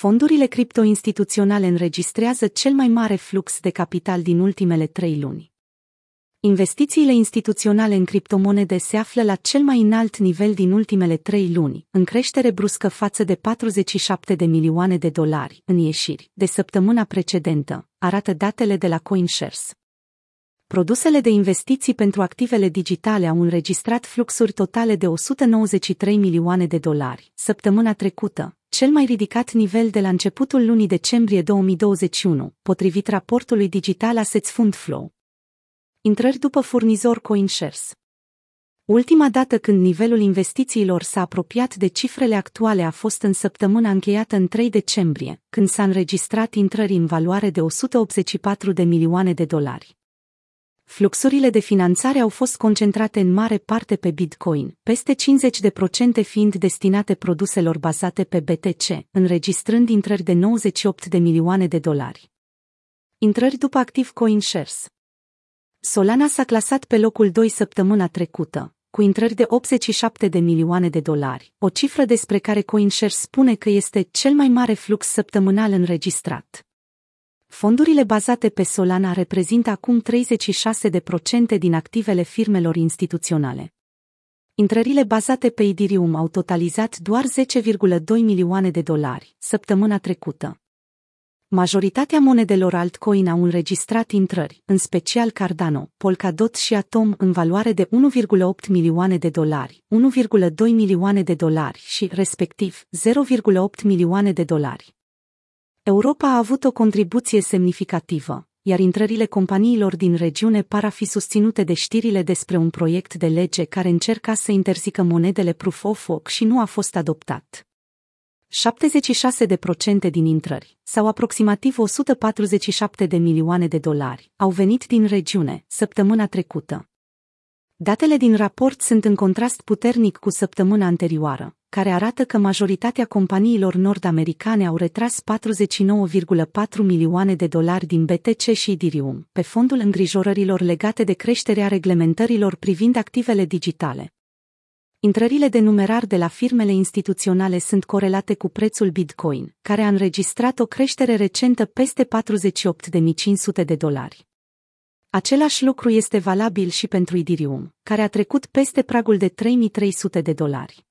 Fondurile cripto-instituționale înregistrează cel mai mare flux de capital din ultimele trei luni. Investițiile instituționale în criptomonede se află la cel mai înalt nivel din ultimele trei luni, în creștere bruscă față de 47 de milioane de dolari în ieșiri de săptămâna precedentă, arată datele de la CoinShares. Produsele de investiții pentru activele digitale au înregistrat fluxuri totale de 193 milioane de dolari săptămâna trecută, cel mai ridicat nivel de la începutul lunii decembrie 2021, potrivit raportului digital Assets Fund Flow. Intrări după furnizor CoinShares Ultima dată când nivelul investițiilor s-a apropiat de cifrele actuale a fost în săptămâna încheiată în 3 decembrie, când s-a înregistrat intrări în valoare de 184 de milioane de dolari. Fluxurile de finanțare au fost concentrate în mare parte pe Bitcoin, peste 50% fiind destinate produselor bazate pe BTC, înregistrând intrări de 98 de milioane de dolari. Intrări după activ CoinShares Solana s-a clasat pe locul 2 săptămâna trecută, cu intrări de 87 de milioane de dolari, o cifră despre care CoinShares spune că este cel mai mare flux săptămânal înregistrat. Fondurile bazate pe Solana reprezintă acum 36% din activele firmelor instituționale. Intrările bazate pe Ethereum au totalizat doar 10,2 milioane de dolari săptămâna trecută. Majoritatea monedelor altcoin au înregistrat intrări, în special Cardano, Polkadot și Atom în valoare de 1,8 milioane de dolari, 1,2 milioane de dolari și, respectiv, 0,8 milioane de dolari. Europa a avut o contribuție semnificativă, iar intrările companiilor din regiune par a fi susținute de știrile despre un proiect de lege care încerca să interzică monedele proof of work și nu a fost adoptat. 76% din intrări, sau aproximativ 147 de milioane de dolari, au venit din regiune săptămâna trecută. Datele din raport sunt în contrast puternic cu săptămâna anterioară, care arată că majoritatea companiilor nord-americane au retras 49,4 milioane de dolari din BTC și Ethereum, pe fondul îngrijorărilor legate de creșterea reglementărilor privind activele digitale. Intrările de numerar de la firmele instituționale sunt corelate cu prețul Bitcoin, care a înregistrat o creștere recentă peste 48.500 de dolari. Același lucru este valabil și pentru Ethereum, care a trecut peste pragul de 3300 de dolari.